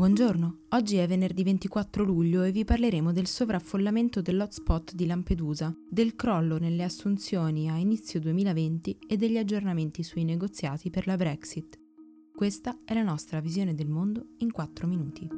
Buongiorno, oggi è venerdì 24 luglio e vi parleremo del sovraffollamento dell'hotspot di Lampedusa, del crollo nelle assunzioni a inizio 2020 e degli aggiornamenti sui negoziati per la Brexit. Questa è la nostra visione del mondo in 4 minuti.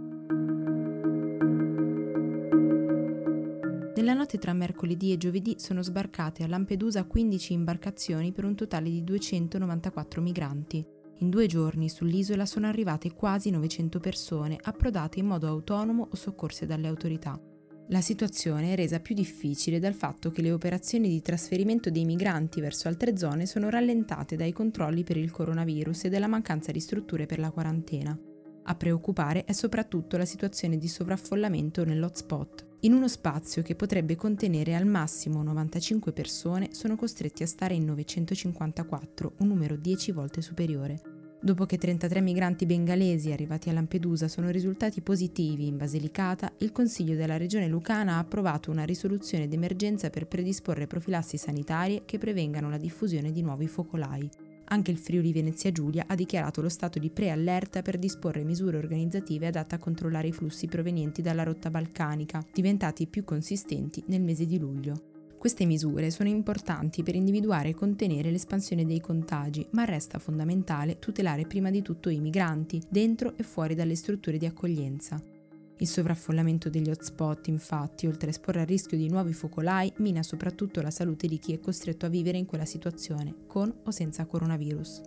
Nella notte tra mercoledì e giovedì sono sbarcate a Lampedusa 15 imbarcazioni per un totale di 294 migranti, in due giorni sull'isola sono arrivate quasi 900 persone, approdate in modo autonomo o soccorse dalle autorità. La situazione è resa più difficile dal fatto che le operazioni di trasferimento dei migranti verso altre zone sono rallentate dai controlli per il coronavirus e dalla mancanza di strutture per la quarantena. A preoccupare è soprattutto la situazione di sovraffollamento nell'hotspot. In uno spazio che potrebbe contenere al massimo 95 persone sono costretti a stare in 954, un numero 10 volte superiore. Dopo che 33 migranti bengalesi arrivati a Lampedusa sono risultati positivi in Basilicata, il Consiglio della Regione Lucana ha approvato una risoluzione d'emergenza per predisporre profilassi sanitarie che prevengano la diffusione di nuovi focolai. Anche il Friuli Venezia Giulia ha dichiarato lo stato di preallerta per disporre misure organizzative adatte a controllare i flussi provenienti dalla rotta balcanica, diventati più consistenti nel mese di luglio. Queste misure sono importanti per individuare e contenere l'espansione dei contagi, ma resta fondamentale tutelare prima di tutto i migranti, dentro e fuori dalle strutture di accoglienza. Il sovraffollamento degli hotspot, infatti, oltre a esporre a rischio di nuovi focolai, mina soprattutto la salute di chi è costretto a vivere in quella situazione, con o senza coronavirus.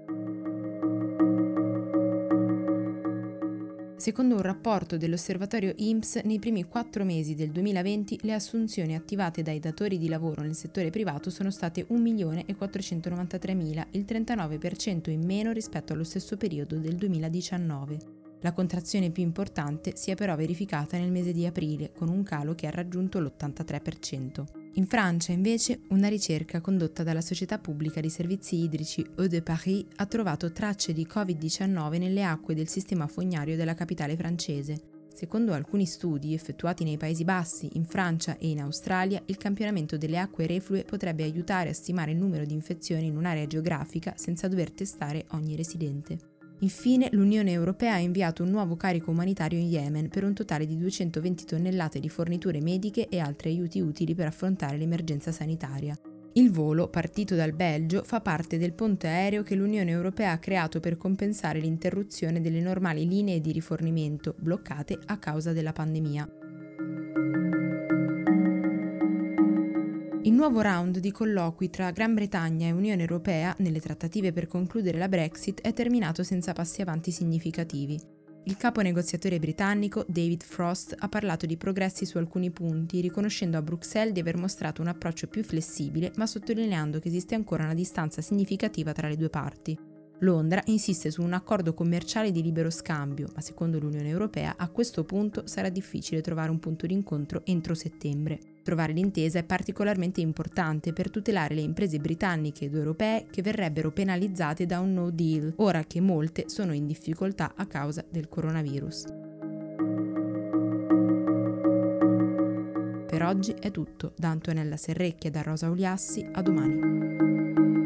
Secondo un rapporto dell'osservatorio IMSS, nei primi quattro mesi del 2020 le assunzioni attivate dai datori di lavoro nel settore privato sono state 1.493.000, il 39% in meno rispetto allo stesso periodo del 2019. La contrazione più importante si è però verificata nel mese di aprile, con un calo che ha raggiunto l'83%. In Francia, invece, una ricerca condotta dalla società pubblica di servizi idrici Eau de Paris ha trovato tracce di Covid-19 nelle acque del sistema fognario della capitale francese. Secondo alcuni studi effettuati nei Paesi Bassi, in Francia e in Australia, il campionamento delle acque reflue potrebbe aiutare a stimare il numero di infezioni in un'area geografica senza dover testare ogni residente. Infine, l'Unione Europea ha inviato un nuovo carico umanitario in Yemen per un totale di 220 tonnellate di forniture mediche e altri aiuti utili per affrontare l'emergenza sanitaria. Il volo, partito dal Belgio, fa parte del ponte aereo che l'Unione Europea ha creato per compensare l'interruzione delle normali linee di rifornimento bloccate a causa della pandemia. Il nuovo round di colloqui tra Gran Bretagna e Unione Europea nelle trattative per concludere la Brexit è terminato senza passi avanti significativi. Il capo negoziatore britannico David Frost ha parlato di progressi su alcuni punti, riconoscendo a Bruxelles di aver mostrato un approccio più flessibile, ma sottolineando che esiste ancora una distanza significativa tra le due parti. Londra insiste su un accordo commerciale di libero scambio, ma secondo l'Unione Europea a questo punto sarà difficile trovare un punto di incontro entro settembre. Trovare l'intesa è particolarmente importante per tutelare le imprese britanniche ed europee che verrebbero penalizzate da un no deal, ora che molte sono in difficoltà a causa del coronavirus. Per oggi è tutto, da Antonella Serrecchia e da Rosa Uliassi, a domani.